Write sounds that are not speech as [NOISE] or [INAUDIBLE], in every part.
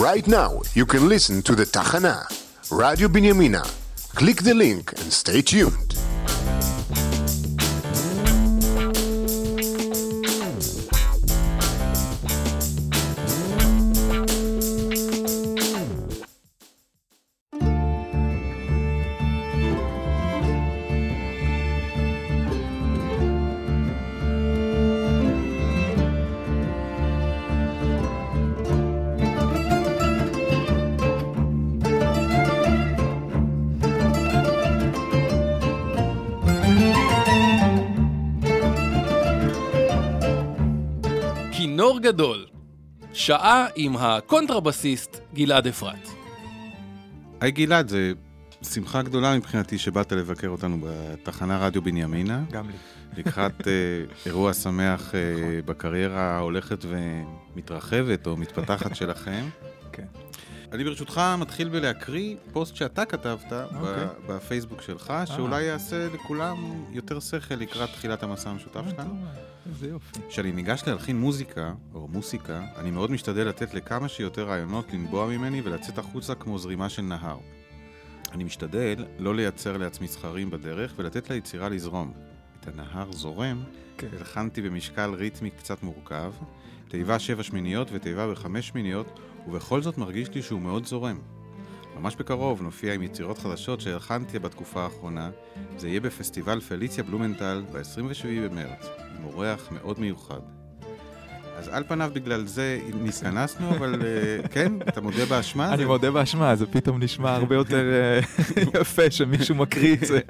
Right now, you can listen to the Tachana, Radio Binyamina. Click the link and stay tuned. עם הקונטרבסיסט גלעד אפרת. היי גלעד, זה שמחה גדולה מבחינתי שבאת לבקר אותנו בתחנה רדיו בנימינה. גם לי. לקראת אה, אירוע שמח אה, בקריירה ההולכת ומתרחבת או מתפתחת שלכם. [LAUGHS] כן. אני ברשותך מתחיל בלהקריא פוסט שאתה כתבת ב- אוקיי. בפייסבוק שלך, שאולי יעשה לכולם יותר שכל לקראת תחילת המסע המשותף שלנו. איזה יופי. כשאני ניגש להלחין מוזיקה, או מוסיקה, אני מאוד משתדל לתת לכמה שיותר רעיונות לנבוע ממני ולצאת החוצה כמו זרימה של נהר. אני משתדל לא לייצר לעצמי זכרים בדרך ולתת ליצירה לזרום. את הנהר זורם, כן. הלחנתי במשקל ריתמי קצת מורכב, תיבה שבע שמיניות ותיבה בחמש שמיניות, ובכל זאת מרגיש לי שהוא מאוד זורם. ממש בקרוב נופיע עם יצירות חדשות שהלחנתי בתקופה האחרונה. זה יהיה בפסטיבל פליציה בלומנטל ב-27 במרץ, עם אורח מאוד מיוחד. אז על פניו בגלל זה נתכנסנו, [LAUGHS] אבל אה, כן, אתה מודה באשמה? אני מודה באשמה, זה פתאום נשמע הרבה [LAUGHS] יותר אה, [LAUGHS] יפה שמישהו מקריא את זה.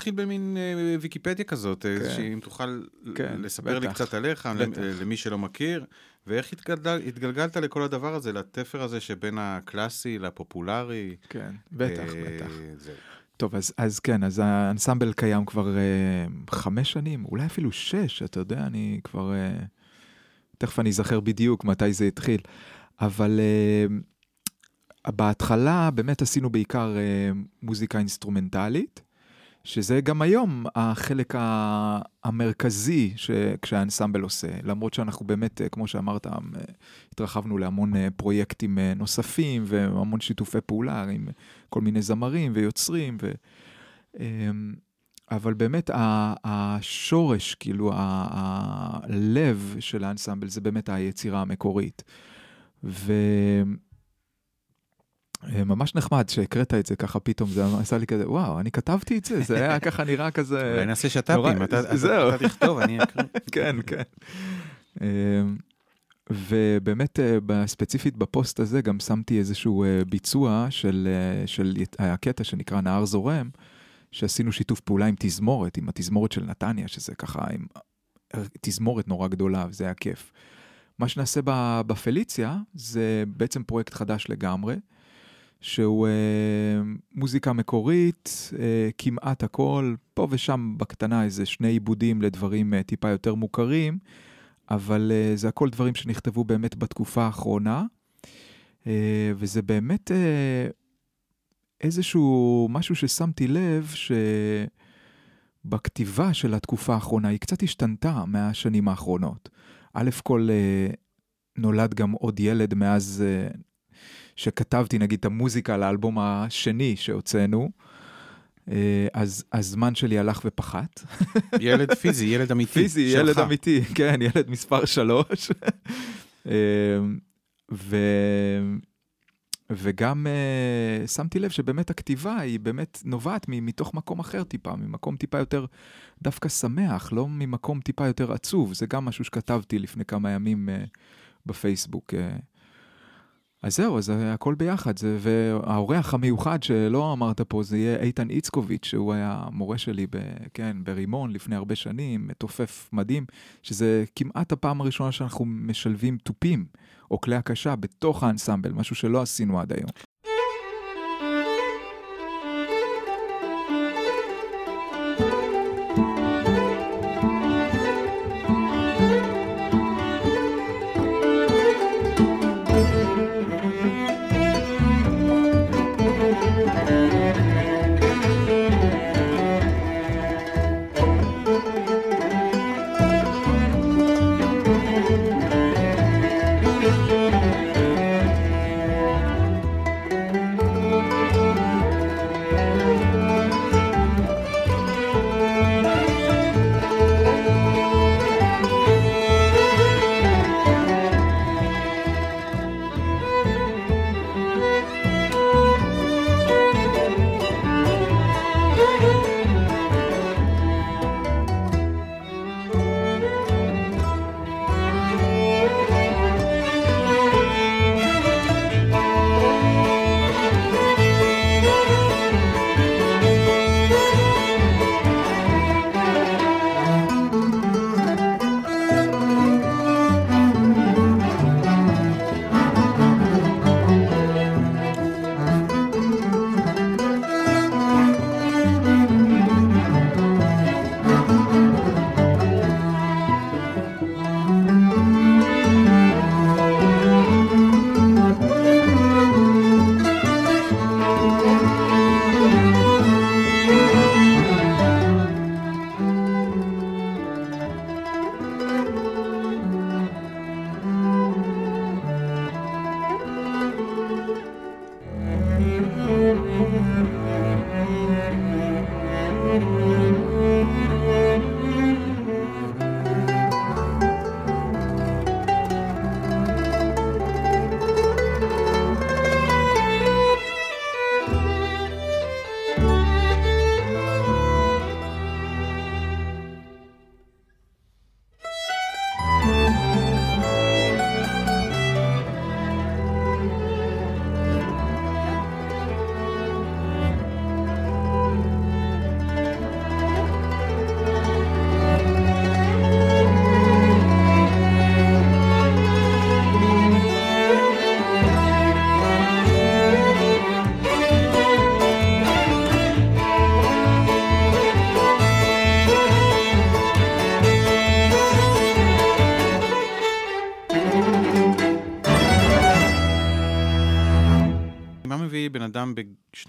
נתחיל במין אה, ויקיפדיה כזאת, אה, כן. שאם תוכל כן, לספר לי בטח. קצת עליך, בטח. למ- למי שלא מכיר, ואיך התגלגל- התגלגלת לכל הדבר הזה, לתפר הזה שבין הקלאסי לפופולרי. כן, בטח, אה, בטח. זהו. טוב, אז, אז כן, אז האנסמבל קיים כבר אה, חמש שנים, אולי אפילו שש, אתה יודע, אני כבר... אה, תכף אני אזכר בדיוק מתי זה התחיל. אבל אה, בהתחלה באמת עשינו בעיקר אה, מוזיקה אינסטרומנטלית, שזה גם היום החלק המרכזי כשהאנסמבל עושה, למרות שאנחנו באמת, אה, כמו שאמרת, אה, התרחבנו להמון אה, פרויקטים נוספים והמון שיתופי פעולה עם כל מיני זמרים ויוצרים. ו... אמ, אבל באמת השורש, כאילו הלב של האנסמבל זה באמת היצירה המקורית. וממש נחמד שהקראת את זה ככה פתאום, זה עשה לי כזה, וואו, אני כתבתי את זה, זה היה [LAUGHS] ככה נראה כזה... אולי נעשה שת"פים, אתה תכתוב, אני אקריא. [LAUGHS] כן, כן. אמ, ובאמת, אה, ספציפית בפוסט הזה גם שמתי איזשהו אה, ביצוע של, אה, הקטע שנקרא נהר זורם, שעשינו שיתוף פעולה עם תזמורת, עם התזמורת של נתניה, שזה ככה עם אה, תזמורת נורא גדולה, וזה היה כיף. מה שנעשה בפליציה זה בעצם פרויקט חדש לגמרי, שהוא אה, מוזיקה מקורית, אה, כמעט הכל, פה ושם בקטנה איזה שני עיבודים לדברים אה, טיפה יותר מוכרים, אבל אה, זה הכל דברים שנכתבו באמת בתקופה האחרונה, אה, וזה באמת אה, איזשהו משהו ששמתי לב שבכתיבה של התקופה האחרונה היא קצת השתנתה מהשנים האחרונות. א' כל אה, נולד גם עוד ילד מאז אה, שכתבתי נגיד את המוזיקה לאלבום השני שהוצאנו, אה, אז הזמן שלי הלך ופחת. ילד [LAUGHS] פיזי, ילד אמיתי. פיזי, שלך. ילד אמיתי, [LAUGHS] כן, ילד מספר שלוש. [LAUGHS] אה, ו... וגם uh, שמתי לב שבאמת הכתיבה היא באמת נובעת מתוך מקום אחר טיפה, ממקום טיפה יותר דווקא שמח, לא ממקום טיפה יותר עצוב. זה גם משהו שכתבתי לפני כמה ימים uh, בפייסבוק. Uh. אז זהו, אז הכל ביחד. זה, והאורח המיוחד שלא אמרת פה, זה יהיה איתן איצקוביץ', שהוא היה מורה שלי, ב, כן, ברימון לפני הרבה שנים, מתופף מדהים, שזה כמעט הפעם הראשונה שאנחנו משלבים תופים או כלי הקשה בתוך האנסמבל, משהו שלא עשינו עד היום.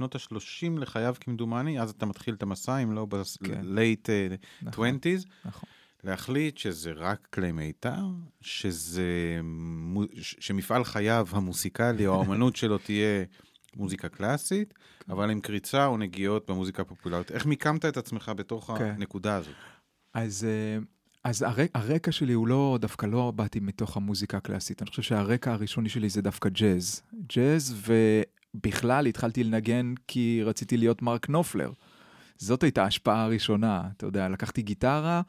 בשנות ה-30 לחייו כמדומני, אז אתה מתחיל את המסע, אם לא כן. ב-late נכון. 20's, נכון. להחליט שזה רק כלי מיתר, שזה, שמפעל חייו המוסיקלי או האמנות שלו תהיה מוזיקה קלאסית, אבל עם קריצה או נגיעות במוזיקה הפופולרית. איך מיקמת את עצמך בתוך כן. הנקודה הזאת? אז, אה, אז הר, הרקע שלי הוא לא, דווקא לא באתי מתוך המוזיקה הקלאסית. אני חושב שהרקע הראשוני שלי זה דווקא ג'אז. ג'אז, ובכלל התחלתי לנגן כי רציתי להיות מרק נופלר. זאת הייתה ההשפעה הראשונה, אתה יודע, לקחתי גיטרה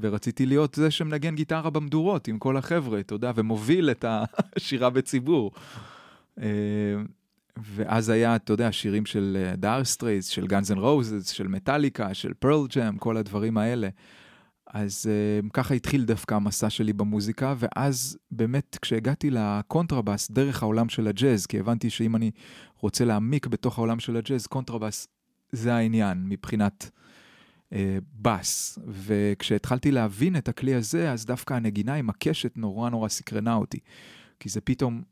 ורציתי להיות זה שמנגן גיטרה במדורות עם כל החבר'ה, אתה יודע, ומוביל את השירה בציבור. אה, ואז היה, אתה יודע, שירים של Dire Straits, של Guns N' Roses, של מטאליקה, של Pearl Jam, כל הדברים האלה. אז אה, ככה התחיל דווקא המסע שלי במוזיקה, ואז באמת כשהגעתי לקונטרבאס דרך העולם של הג'אז, כי הבנתי שאם אני רוצה להעמיק בתוך העולם של הג'אז, קונטרבאס זה העניין מבחינת אה, בס. וכשהתחלתי להבין את הכלי הזה, אז דווקא הנגינה עם הקשת נורא נורא סקרנה אותי. כי זה פתאום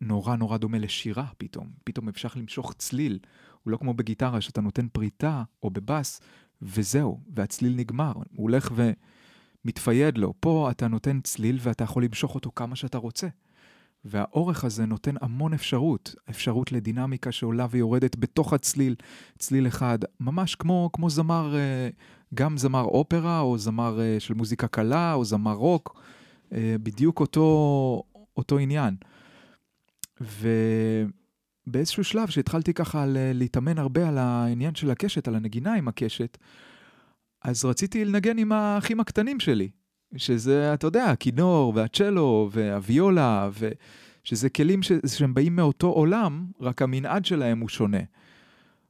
נורא נורא דומה לשירה פתאום. פתאום אפשר למשוך צליל. הוא לא כמו בגיטרה שאתה נותן פריטה או בבס, וזהו, והצליל נגמר. הוא הולך ומתפייד לו. פה אתה נותן צליל ואתה יכול למשוך אותו כמה שאתה רוצה. והאורך הזה נותן המון אפשרות, אפשרות לדינמיקה שעולה ויורדת בתוך הצליל, צליל אחד, ממש כמו, כמו זמר, אה, גם זמר אופרה, או זמר אה, של מוזיקה קלה, או זמר רוק, אה, בדיוק אותו, אותו עניין. ובאיזשהו שלב שהתחלתי ככה להתאמן הרבה על העניין של הקשת, על הנגינה עם הקשת, אז רציתי לנגן עם האחים הקטנים שלי, שזה, אתה יודע, הכינור והצ'לו והוויולה, שזה כלים ש... שהם באים מאותו עולם, רק המנעד שלהם הוא שונה.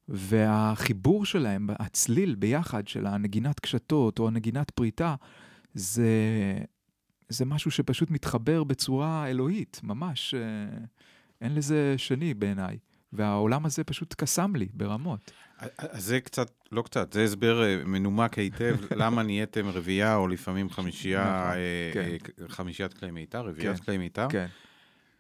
והחיבור שלהם, הצליל ביחד של הנגינת קשתות או הנגינת פריטה, זה, זה משהו שפשוט מתחבר בצורה אלוהית, ממש. אין לזה שני בעיניי. והעולם הזה פשוט קסם לי ברמות. אז זה קצת, לא קצת, זה הסבר אה, מנומק היטב, [LAUGHS] למה נהייתם רביעייה או לפעמים חמישייה, נכון, אה, כן. אה, חמישיית כלי מיתר, רביעיית כן, כלי מיתר. כן,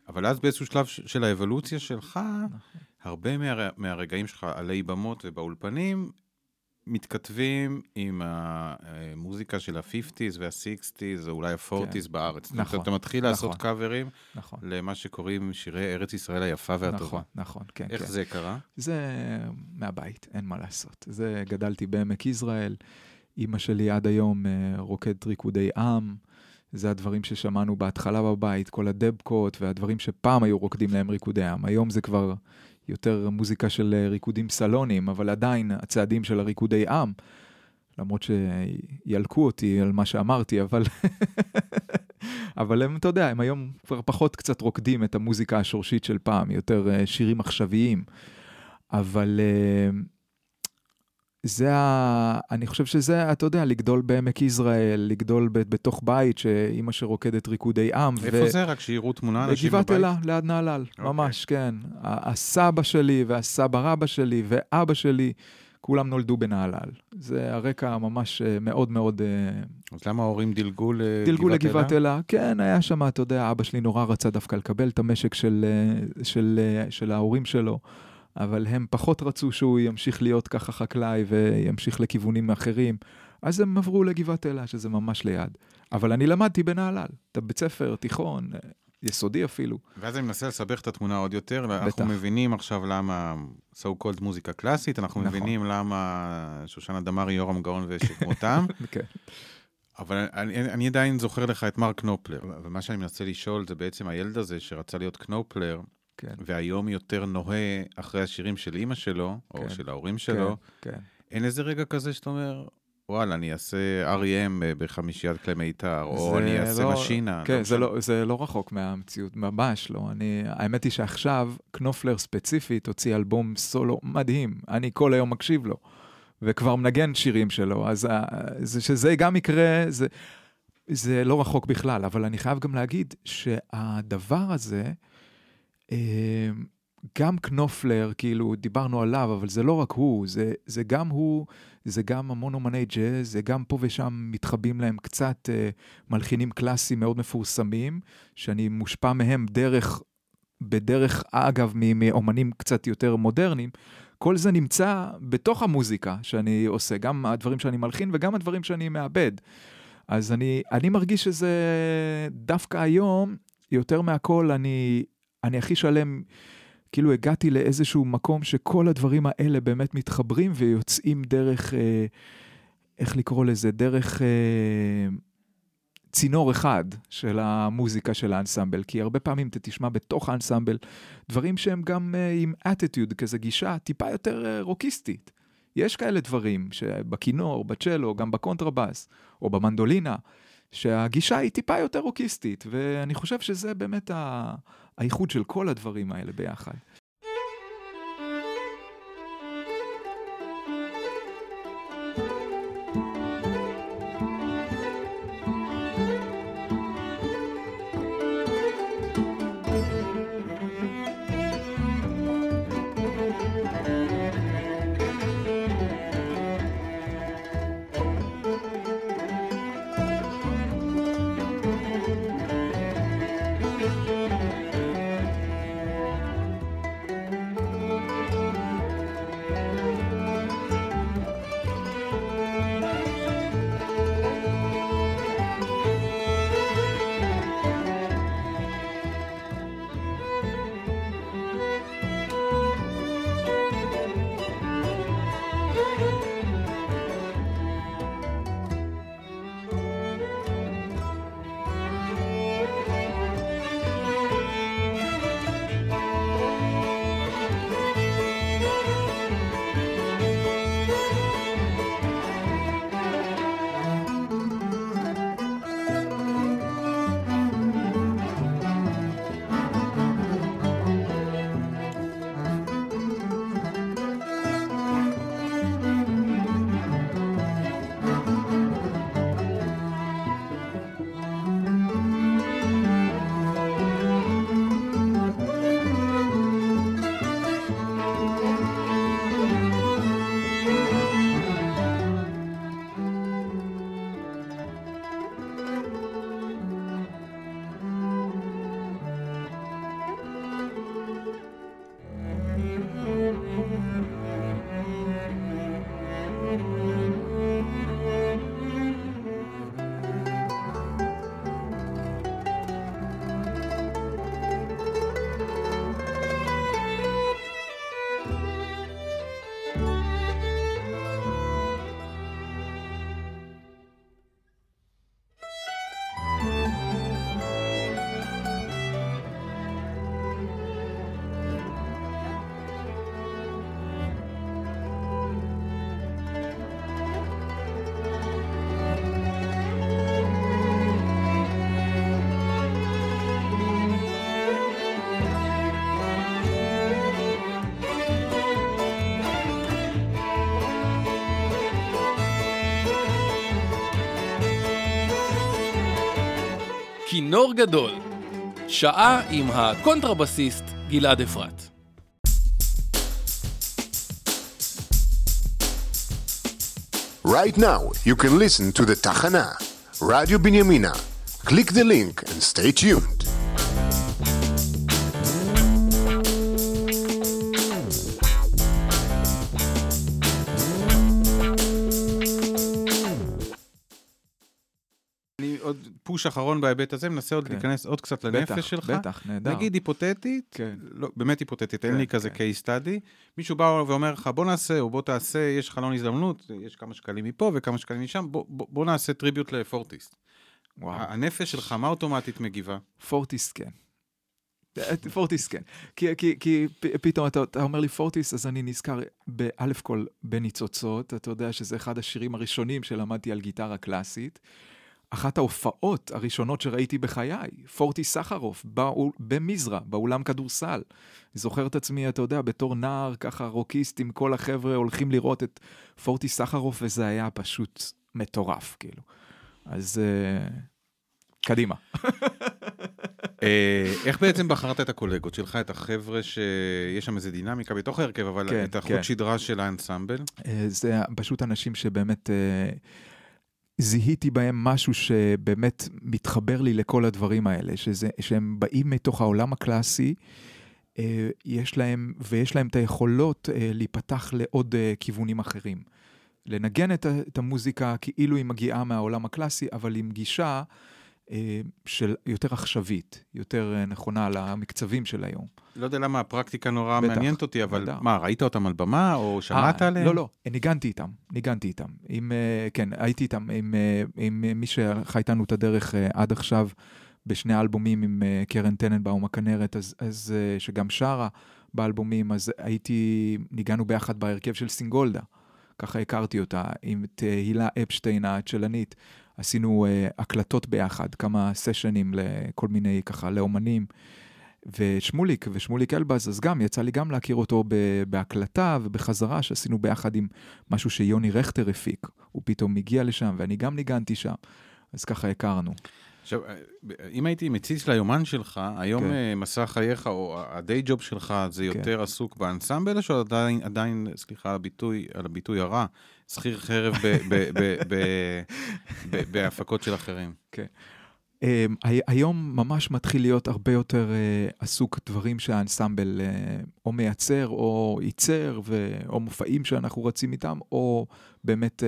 אבל אז באיזשהו שלב של האבולוציה שלך, נכון. הרבה מה, מהרגעים שלך עלי במות ובאולפנים מתכתבים עם המוזיקה של ה-50's וה-60's, או אולי ה-40's בארץ. זאת אומרת, נכון, אתה מתחיל לעשות נכון. קאברים נכון. למה שקוראים שירי ארץ ישראל היפה והטובה. נכון, נכון, כן, איך כן. זה קרה? זה מהבית, אין מה לעשות. זה גדלתי בעמק יזרעאל, אימא שלי עד היום אה, רוקדת ריקודי עם, זה הדברים ששמענו בהתחלה בבית, כל הדבקות והדברים שפעם היו רוקדים להם ריקודי עם. היום זה כבר יותר מוזיקה של אה, ריקודים סלונים, אבל עדיין הצעדים של הריקודי עם, למרות שילקו אותי על מה שאמרתי, אבל... [LAUGHS] אבל הם, אתה יודע, הם היום כבר פחות קצת רוקדים את המוזיקה השורשית של פעם, יותר אה, שירים עכשוויים. אבל אה, זה ה... אני חושב שזה, אתה יודע, לגדול בעמק יזרעאל, לגדול ב- בתוך בית שאימא שרוקדת ריקודי עם. איפה זה? רק שיראו תמונה אנשים בגבעת בבית? אלה, ליד נהלל, אוקיי. ממש, כן. הסבא שלי והסבא רבא שלי ואבא שלי, כולם נולדו בנהלל. זה הרקע ממש אה, מאוד מאוד... אה, אז למה ההורים דילגו לגבעת דילגו לגבעת אלה? אלה. כן, היה שם, אתה יודע, אבא שלי נורא רצה דווקא לקבל את המשק של, אה, של, אה, של ההורים שלו, אבל הם פחות רצו שהוא ימשיך להיות ככה חקלאי וימשיך לכיוונים אחרים. אז הם עברו לגבעת אלה, שזה ממש ליד. אבל אני למדתי בנהלל, אתה בית ספר, תיכון, יסודי אפילו. ואז אני מנסה לסבך את התמונה עוד יותר, אנחנו בטח. מבינים עכשיו למה so called מוזיקה קלאסית, אנחנו נכון. מבינים למה שושנה דמארי, יורם גאון ושכמותם, [LAUGHS] כן, אבל אני, אני עדיין זוכר לך את מרק קנופלר, ומה שאני מנסה לשאול זה בעצם הילד הזה שרצה להיות קנופלר, כן. והיום יותר נוהה אחרי השירים של אימא שלו, או כן. של ההורים שלו, כן, כן. אין איזה רגע כזה שאתה אומר, וואלה, אני אעשה R.E.M. בחמישיית כלי מיתר, או זה אני אעשה לא- משינה. כן, זה משנה. לא, זה לא רחוק מהמציאות, ממש לא. אני, האמת היא שעכשיו, קנופלר ספציפית הוציא אלבום סולו מדהים, אני כל היום מקשיב לו, וכבר מנגן שירים שלו, אז זה, שזה גם יקרה, זה, זה לא רחוק בכלל, אבל אני חייב גם להגיד שהדבר הזה, גם קנופלר, כאילו, דיברנו עליו, אבל זה לא רק הוא, זה, זה גם הוא, זה גם המון אומני ג'אז, זה גם פה ושם מתחבים להם קצת אה, מלחינים קלאסיים מאוד מפורסמים, שאני מושפע מהם דרך בדרך אגב מאומנים קצת יותר מודרניים, כל זה נמצא בתוך המוזיקה שאני עושה, גם הדברים שאני מלחין וגם הדברים שאני מאבד. אז אני, אני מרגיש שזה דווקא היום, יותר מהכל, אני, אני הכי שלם, כאילו הגעתי לאיזשהו מקום שכל הדברים האלה באמת מתחברים ויוצאים דרך, אה, איך לקרוא לזה, דרך... אה, צינור אחד של המוזיקה של האנסמבל, כי הרבה פעמים אתה תשמע בתוך האנסמבל דברים שהם גם אה, עם אטיטיוד, כזה גישה טיפה יותר אה, רוקיסטית. יש כאלה דברים שבכינור, בצ'לו, גם בקונטרבאס או במנדולינה, שהגישה היא טיפה יותר רוקיסטית, ואני חושב שזה באמת ה... האיחוד של כל הדברים האלה ביחד. כינור גדול, שעה עם הקונטרבסיסט גלעד אפרת. Right now, you can listen to the Tachana, Radio Binyamina. Click the link and stay tuned. פוש אחרון בהיבט הזה, מנסה עוד כן. להיכנס עוד קצת בטח, לנפש שלך. בטח, נהדר. נגיד היפותטית, כן. לא, באמת היפותטית, אין כן, לי כזה כן. case study, מישהו בא ואומר לך בוא נעשה או בוא תעשה, יש חלון הזדמנות, יש כמה שקלים מפה וכמה שקלים משם, בוא, בוא, בוא נעשה טריביוט לפורטיסט. וואו. הנפש שלך, מה אוטומטית מגיבה? פורטיס כן. פורטיס כן. כי, כי, כי פתאום אתה, אתה אומר לי פורטיס, אז אני נזכר באלף כל בניצוצות, אתה יודע שזה אחד השירים הראשונים שלמדתי על גיטרה קלאסית. אחת ההופעות הראשונות שראיתי בחיי, פורטיס סחרוף, באו, במזרע, באולם כדורסל. זוכר את עצמי, אתה יודע, בתור נער, ככה רוקיסט עם כל החבר'ה הולכים לראות את פורטיס סחרוף, וזה היה פשוט מטורף, כאילו. אז uh, קדימה. [LAUGHS] אה, איך בעצם בחרת את הקולגות שלך, את החבר'ה שיש שם איזה דינמיקה בתוך ההרכב, אבל כן, את החוט כן. שדרה של האנסמבל? אה, זה פשוט אנשים שבאמת... אה, זיהיתי בהם משהו שבאמת מתחבר לי לכל הדברים האלה, שזה, שהם באים מתוך העולם הקלאסי, אה, יש להם, ויש להם את היכולות אה, להיפתח לעוד אה, כיוונים אחרים. לנגן את, המוזיקה כאילו היא מגיעה מהעולם הקלאסי, אבל עם גישה של יותר עכשווית, יותר אה, נכונה למקצבים של היום. לא יודע למה הפרקטיקה נורא בטח, מעניינת אותי, אבל בטח. מה, ראית אותם על במה, או שמעת אה, עליהם? לא, לא, ניגנתי איתם, ניגנתי איתם. עם, אה, כן, הייתי איתם, עם, אה, עם אה, מי שחי איתנו את הדרך אה, עד עכשיו, בשני אלבומים עם אה, קרן טננבאום הכנרת, אז, אז אה, שגם שרה באלבומים, אז הייתי, ניגענו ביחד בהרכב של סינגולדה. ככה הכרתי אותה, עם את אה, הילה אפשטיין הצ'לנית. עשינו אה, הקלטות ביחד, כמה סשנים לכל מיני ככה, לאומנים. ושמוליק, ושמוליק אלבז, אז גם, יצא לי גם להכיר אותו בהקלטה ובחזרה, שעשינו ביחד עם משהו שיוני רכטר הפיק. הוא פתאום הגיע לשם, ואני גם ניגנתי שם. אז ככה הכרנו. עכשיו, אה, אם הייתי מציץ ליומן שלך, היום כן. אה, מסע חייך, או הדיי ג'וב שלך, זה יותר עסוק באנסמבל, או שעדיין, עדיין, סליחה על הביטוי, על הביטוי הרע, שכיר חרב בהפקות של אחרים? Um, הי- היום ממש מתחיל להיות הרבה יותר uh, עסוק דברים שהאנסמבל uh, או מייצר או ייצר, ו- או מופעים שאנחנו רצים איתם, או באמת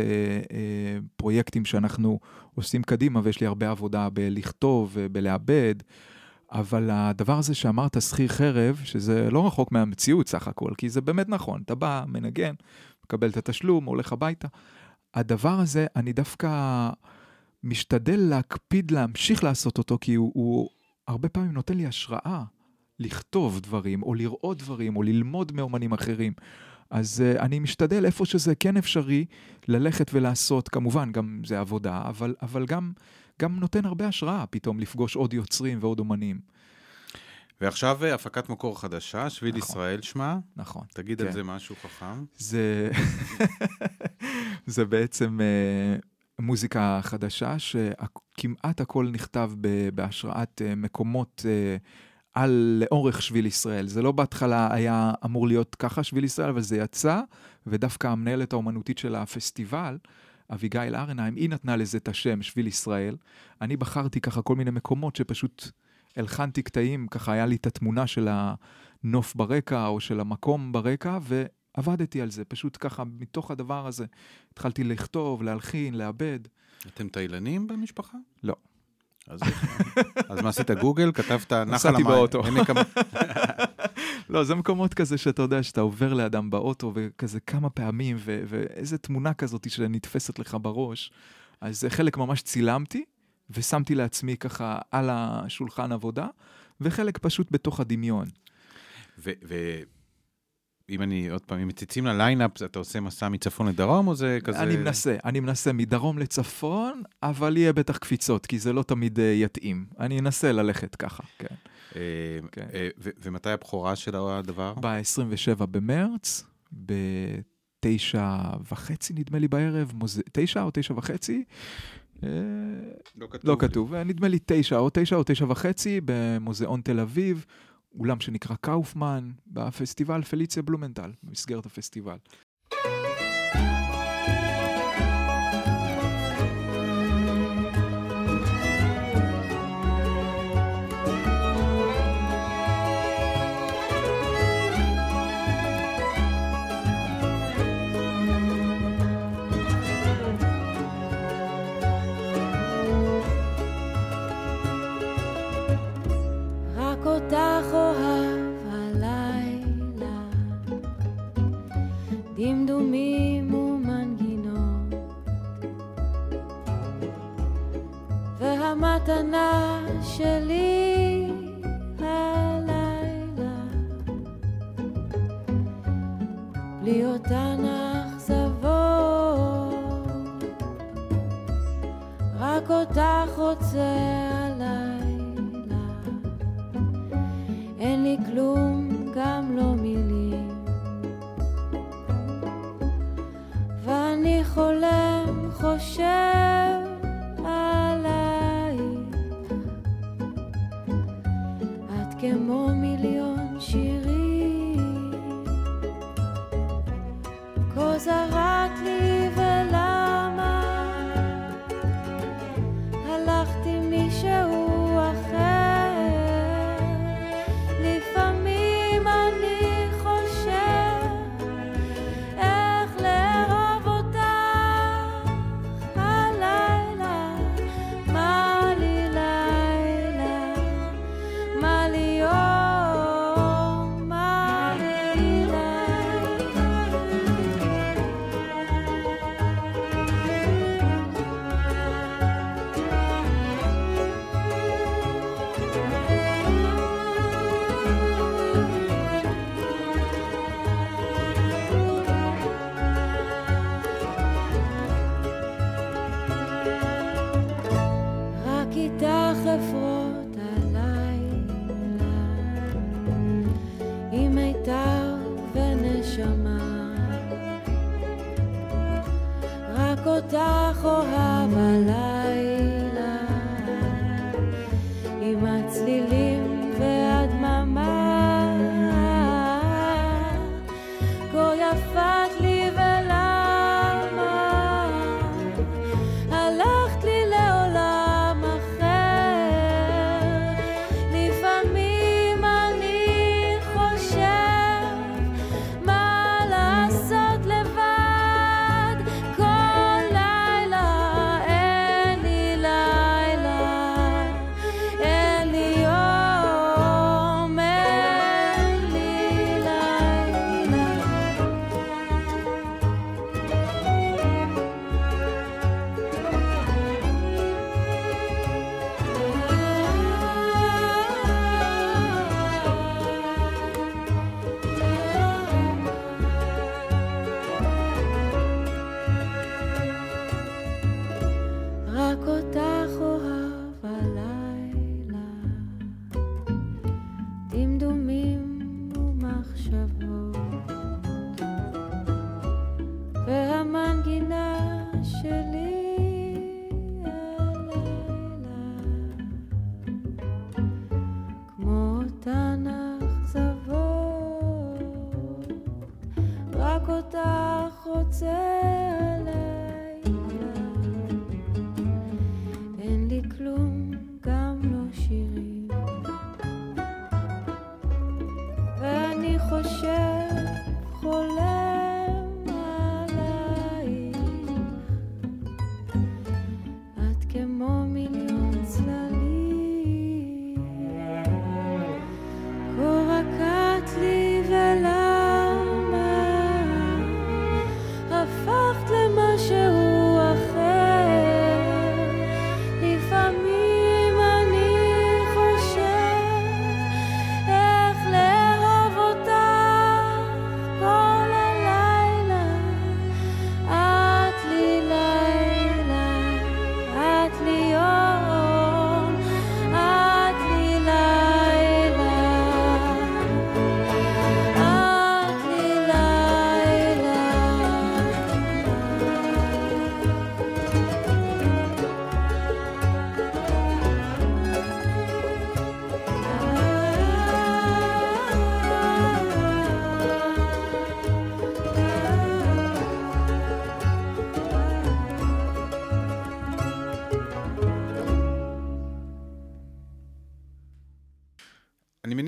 פרויקטים שאנחנו עושים קדימה, ויש לי הרבה עבודה בלכתוב ובלעבד. אבל הדבר הזה שאמרת, שכיר חרב, שזה לא רחוק מהמציאות סך הכל, כי זה באמת נכון, אתה בא, מנגן, מקבל את התשלום, הולך הביתה. הדבר הזה, אני דווקא משתדל להקפיד להמשיך לעשות אותו, כי הוא, הוא הרבה פעמים נותן לי השראה לכתוב דברים, או לראות דברים, או ללמוד מאומנים אחרים. אז uh, אני משתדל איפה שזה כן אפשרי, ללכת ולעשות, כמובן, גם זה עבודה, אבל, אבל גם, גם נותן הרבה השראה פתאום לפגוש עוד יוצרים ועוד אומנים. ועכשיו אה, הפקת מקור חדשה, שביל נכון. ישראל שמה, נכון. תגיד על כן. זה משהו חכם. זה, [LAUGHS] זה בעצם uh, מוזיקה חדשה שכמעט הכל נכתב בהשראת uh, מקומות uh, על לאורך שביל ישראל. זה לא בהתחלה היה אמור להיות ככה שביל ישראל, אבל זה יצא, ודווקא המנהלת האומנותית של הפסטיבל, אביגיל ארנהיים, היא נתנה לזה את השם, שביל ישראל. אני בחרתי ככה כל מיני מקומות שפשוט הלחנתי קטעים, ככה היה לי את התמונה של הנוף ברקע או של המקום ברקע, ועבדתי על זה, פשוט ככה מתוך הדבר הזה. התחלתי לכתוב, להלחין, לעבד. אתם תאילנים במשפחה? לא. אז, מה עשית גוגל? כתבת נחל נסעתי המים. באוטו. עמק המ- לא, זה מקומות כזה שאתה יודע, שאתה עובר לאדם באוטו, וכזה כמה פעמים, ו- ואיזה תמונה כזאת שנתפסת לך בראש. אז זה חלק ממש צילמתי, ושמתי לעצמי ככה על השולחן עבודה, וחלק פשוט בתוך הדמיון. ואם אני, עוד פעם, אם מציצים לליינאפ, אתה עושה מסע מצפון לדרום, או זה כזה... אני מנסה, אני מנסה מדרום לצפון, אבל יהיה בטח קפיצות, כי זה לא תמיד אה, יתאים. אני אנסה ללכת ככה, כן. אה, כן. אה, ומתי הבכורה של הדבר? ב-27 במרץ, בתשע וחצי נדמה לי בערב, מוזה... תשע או תשע וחצי? לא כתוב. לא. כתוב, נדמה לי תשע או תשע או תשע וחצי במוזיאון תל אביב, אולם שנקרא קאופמן, בפסטיבל פליציה בלומנטל, במסגרת הפסטיבל.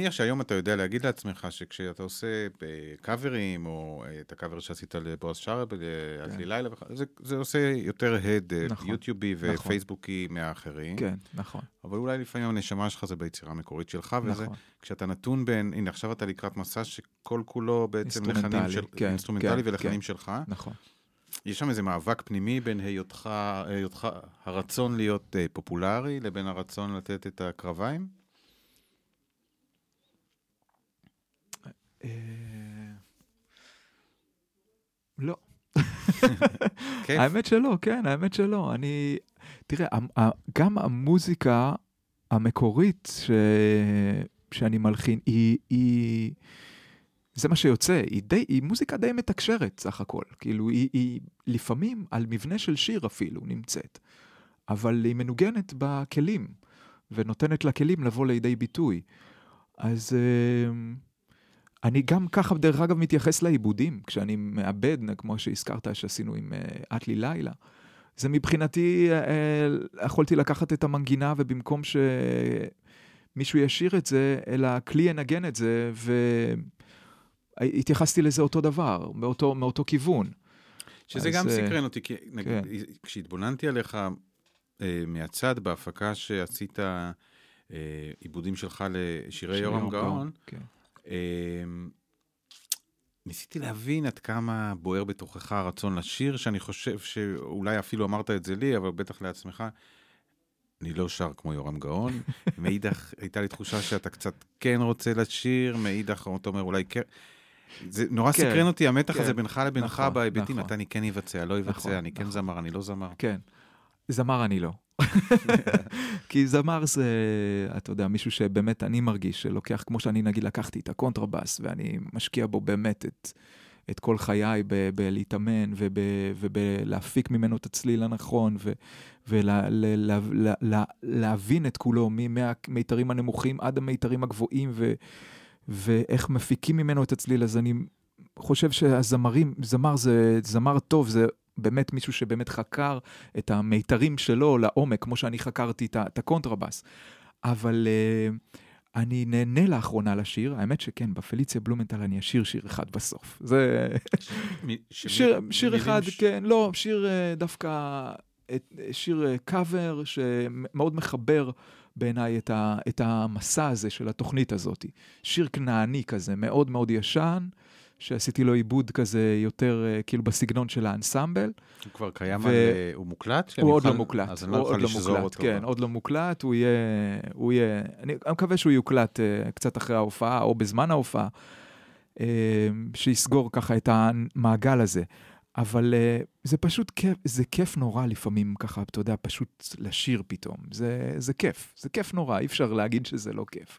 מניח שהיום אתה יודע להגיד לעצמך שכשאתה עושה אה, קאברים, או אה, את הקאבר שעשית לבועז שרעבי, לעד לי לילה, וכ- זה- זה עושה יותר הד אה, כן. נכון, יוטיובי נכון. ופייסבוקי מהאחרים. כן, נכון, אבל אולי לפעמים הנשמה שלך זה ביצירה המקורית שלך, וזה, נכון. כשאתה נתון בין, הנה עכשיו אתה לקראת מסע שכל כולו בעצם לחנים של, כן, אינסטרומנטלי כן, ולחנים כן. שלך. נכון. יש שם איזה מאבק פנימי בין היותך, היותך הרצון להיות אה, פופולרי, לבין הרצון לתת את הקרביים? לא. כיף. האמת שלא, כן, האמת שלא. אני... תראה, גם המוזיקה המקורית ש... שאני מלחין, היא, היא... זה מה שיוצא, היא, די, היא מוזיקה די מתקשרת סך הכל. כאילו, היא, היא לפעמים על מבנה של שיר אפילו נמצאת, אבל היא מנוגנת בכלים, ונותנת לכלים לבוא לידי ביטוי. אז אה, אני גם ככה, דרך אגב, מתייחס לעיבודים, כשאני מאבד, כמו שהזכרת שעשינו עם אה, אטלי לילה. זה מבחינתי, אה, אה, יכולתי לקחת את המנגינה, ובמקום שמישהו ישיר את זה, אלא הכלי ינגן את זה, והתייחסתי לזה אותו דבר, מאותו, מאותו כיוון. שזה אז, גם סקרן אותי, כי נגיד, כן. כשהתבוננתי עליך אה, מהצד בהפקה שעשית אה, עיבודים שלך לשירי יורם גאון, כן. אה, ניסיתי להבין עד כמה בוער בתוכך הרצון לשיר, שאני חושב שאולי אפילו אמרת את זה לי, אבל בטח לעצמך. אני לא שר כמו יורם גאון, [LAUGHS] מאידך הייתה לי תחושה שאתה קצת כן רוצה לשיר, מאידך אתה אומר אולי כן. זה נורא כן, סקרן אותי המתח כן, הזה בינך לבינך נכון, בהיבטים, נכון. מתי אני כן אבצע, לא אבצע, נכון, אני כן נכון. זמר, אני לא זמר. כן. זמר אני לא. [LAUGHS] כי זמר זה, אתה יודע, מישהו שבאמת אני מרגיש שלוקח, כמו שאני נגיד לקחתי את הקונטרבאס, ואני משקיע בו באמת את, את כל חיי בלהתאמן ובלהפיק ממנו את הצליל הנכון, ולהבין את כולו, מהמיתרים הנמוכים עד המיתרים הגבוהים, ו, ואיך מפיקים ממנו את הצליל. אז אני חושב שהזמרים, זמר זה, זמר טוב, זה באמת מישהו שבאמת חקר את המיתרים שלו לעומק, כמו שאני חקרתי את הקונטרבאס. אבל אה, אני נהנה לאחרונה לשיר, האמת שכן, בפליציה בלומנטל אני אשיר שיר אחד בסוף. זה... שיר, שיר אחד, כן, לא, שיר אה, דווקא, שיר קאבר אה, שמאוד מחבר בעיניי את, את המסע הזה של התוכנית הזאת. שיר כנעני כזה, מאוד מאוד ישן. שעשיתי לו עיבוד כזה יותר uh, כאילו בסגנון של האנסמבל. הוא כבר קיים, ו... על, uh, הוא מוקלט? הוא עוד לא מוקלט. אז אני לא אוכל לא לשזור אותו. כן, עוד לא מוקלט, הוא יהיה, הוא יהיה, אני מקווה שהוא יוקלט uh, קצת אחרי ההופעה או בזמן ההופעה, שיסגור ככה את המעגל הזה. אבל uh, זה פשוט כיף, זה כיף נורא לפעמים ככה, אתה יודע, פשוט לשיר פתאום. זה, זה כיף, זה כיף נורא, אי אפשר להגיד שזה לא כיף.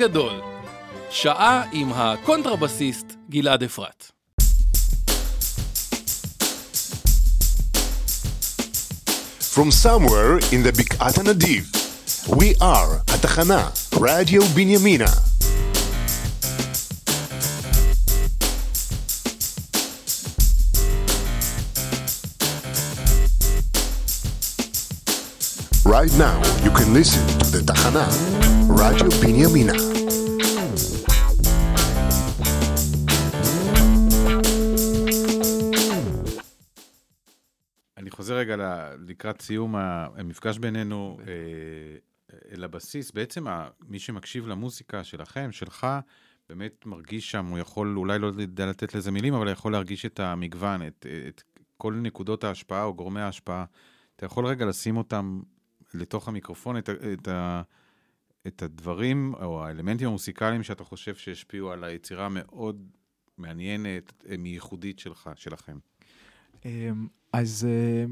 גדול. שעה עם הקונטרבסיסט גלעד אפרת. From somewhere in the בקעת הנדיב, we are התחנה, רדיו בנימינה. Right now, you can listen to the תחנה, רדיו בנימינה. לקראת סיום המפגש בינינו אה, אל הבסיס. בעצם מי שמקשיב למוזיקה שלכם, שלך, באמת מרגיש שם, הוא יכול, אולי לא יודע לתת לזה מילים, אבל יכול להרגיש את המגוון, את, את כל נקודות ההשפעה או גורמי ההשפעה. אתה יכול רגע לשים אותם לתוך המיקרופון, את, את, ה- את הדברים או האלמנטים המוסיקליים שאתה חושב שהשפיעו על היצירה המאוד מעניינת, אה, מייחודית שלך, שלכם. אמ, אז אה,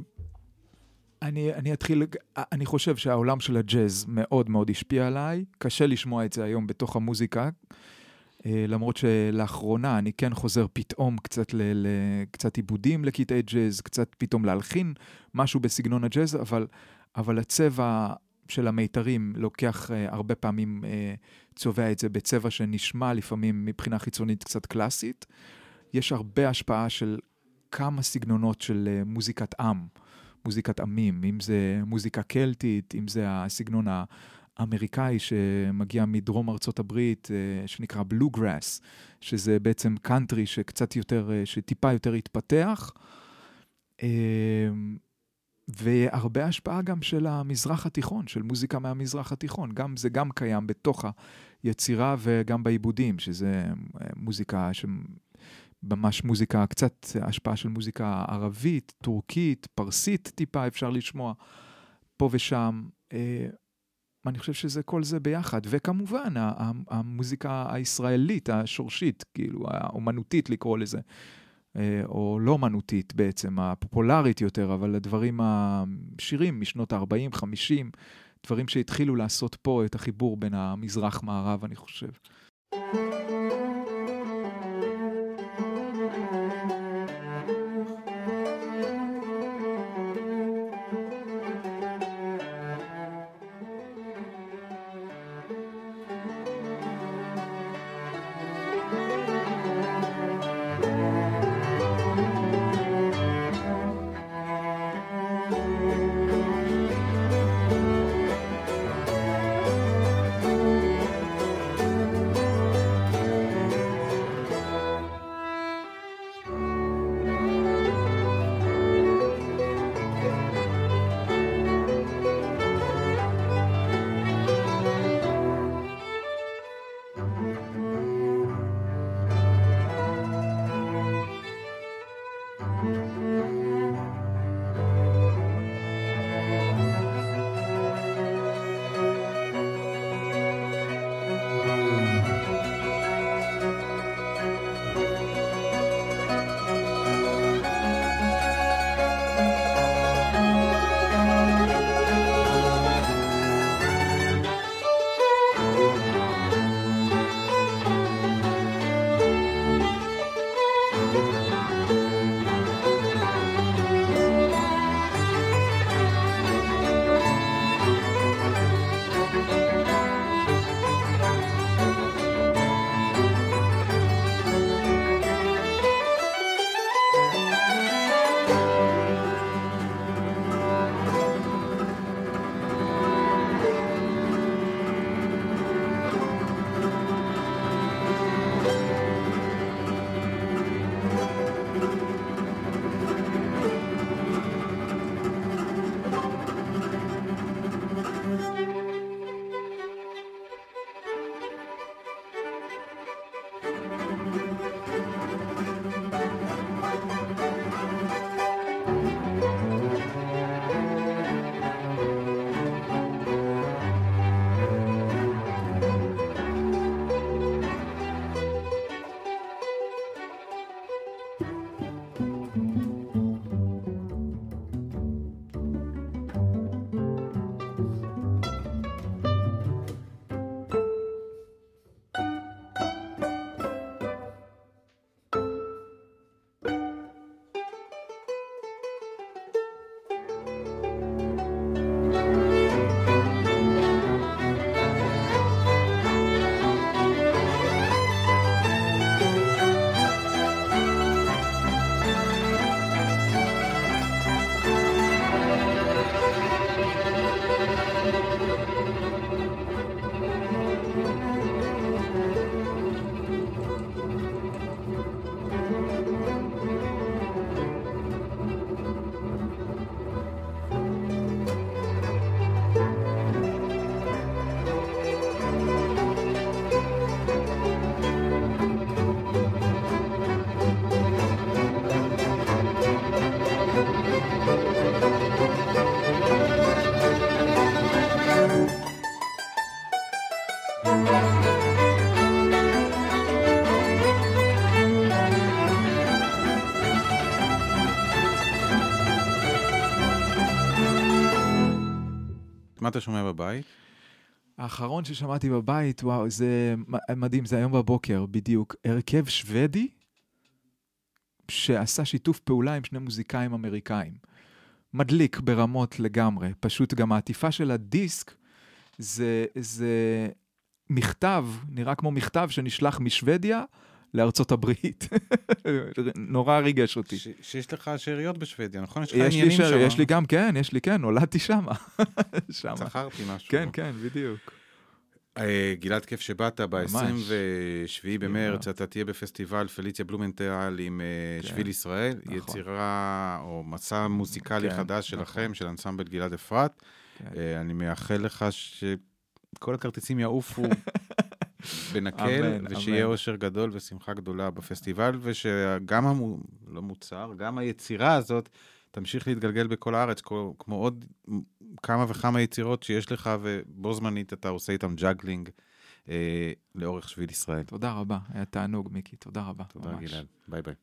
אני, אני אתחיל, אני חושב שהעולם של הג'אז מאוד מאוד השפיע עליי. קשה לשמוע את זה היום בתוך המוזיקה, אה, למרות שלאחרונה אני כן חוזר פתאום קצת, ל, ל, קצת עיבודים לקטעי ג'אז, קצת פתאום להלחין משהו בסגנון הג'אז, אבל, אבל הצבע של המיתרים לוקח אה, הרבה פעמים, אה, צובע את זה בצבע שנשמע לפעמים מבחינה חיצונית קצת קלאסית. יש הרבה השפעה של כמה סגנונות של מוזיקת עם, מוזיקת עמים, אם זה מוזיקה קלטית, אם זה הסגנון האמריקאי שמגיע מדרום ארצות הברית, אה, שנקרא בלוגראס, שזה בעצם קאנטרי שקצת יותר, אה, שטיפה יותר התפתח. אה, והרבה השפעה גם של המזרח התיכון, של מוזיקה מהמזרח התיכון. גם זה גם קיים בתוך היצירה וגם בעיבודים, שזה מוזיקה. ממש מוזיקה, קצת השפעה של מוזיקה ערבית, טורקית, פרסית טיפה אפשר לשמוע פה ושם. אה, אני חושב שזה כל זה ביחד. וכמובן, המוזיקה הישראלית, השורשית, כאילו, האומנותית לקרוא לזה, אה, או לא אומנותית בעצם, הפופולרית יותר, אבל הדברים, השירים משנות ה-40, 50, דברים שהתחילו לעשות פה את החיבור בין המזרח-מערב, אני חושב. מה אתה שומע בבית? האחרון ששמעתי בבית, וואו, זה מדהים, זה היום בבוקר, בדיוק. הרכב שוודי, שעשה שיתוף פעולה עם שני מוזיקאים אמריקאים. מדליק ברמות לגמרי. פשוט גם העטיפה של הדיסק זה, זה מכתב, נראה כמו מכתב שנשלח משוודיה לארצות הברית. [LAUGHS] נורא ריגש אותי. ש- שיש לך שאריות בשוודיה, נכון? יש לך יש עניינים שם. יש לי גם, כן, יש לי, כן, נולדתי שם. שם. זכרתי משהו. כן, כן, בדיוק. אה, גלעד, כיף שבאת. ב-27 במרץ אתה תהיה בפסטיבל פליציה בלומנטל עם אה, כן, שביל ישראל, נכון. יצירה או מסע מוזיקלי כן, חדש נכון. שלכם, של אנסמבל גלעד אפרת. כן. אה, אני מאחל לך שכל הכרטיסים יעופו [LAUGHS] בנקל, אמן, ושיהיה אמן. אושר גדול ושמחה גדולה בפסטיבל, ושגם, המו... לא מוצר, גם היצירה הזאת תמשיך להתגלגל בכל הארץ, כמו, כמו עוד כמה וכמה יצירות שיש לך, ובו זמנית אתה עושה איתם juggling אה, לאורך שביל ישראל. תודה רבה, היה תענוג, מיקי, תודה רבה. תודה, ממש. גלעד. ביי ביי.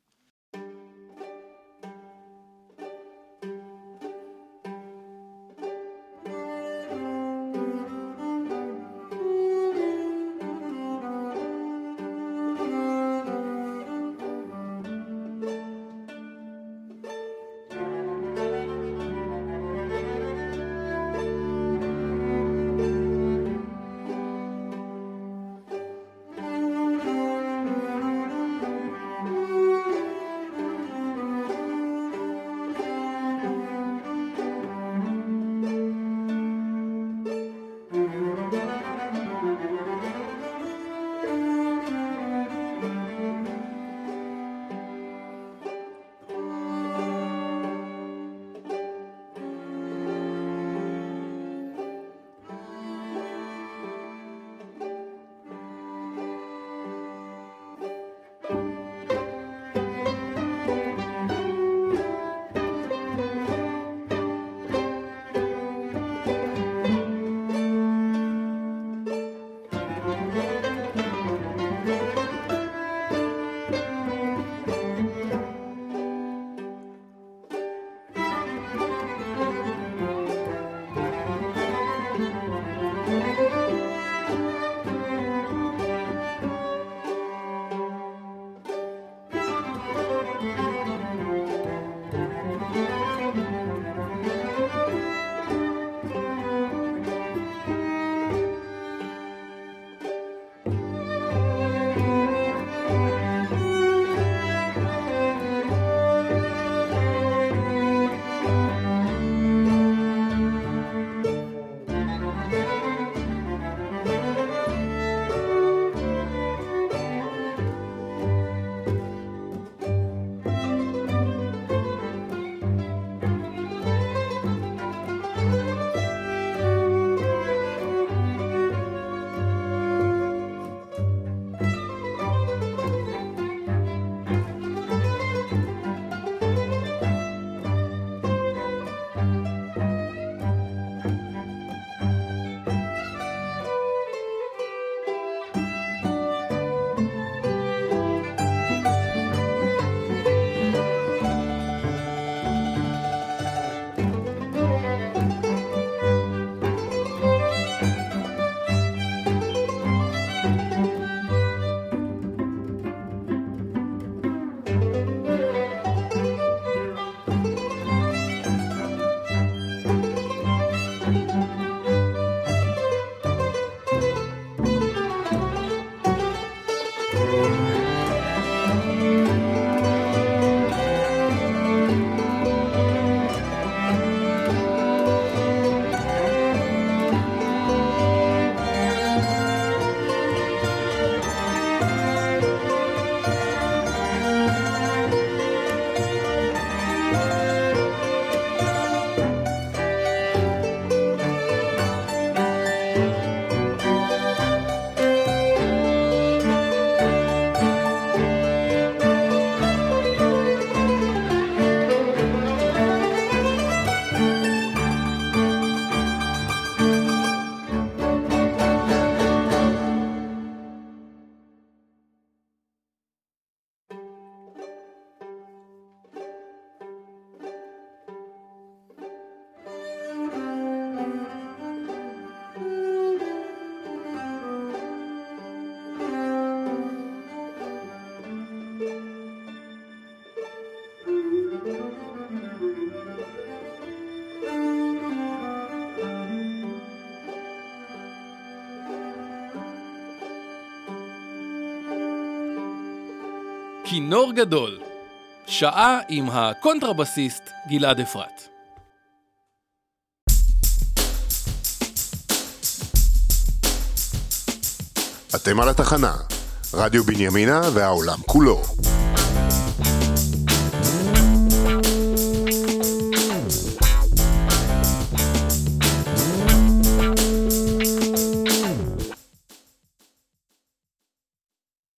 כינור גדול. שעה עם הקונטרבסיסט גלעד אפרת. אתם על התחנה, רדיו בנימינה והעולם כולו.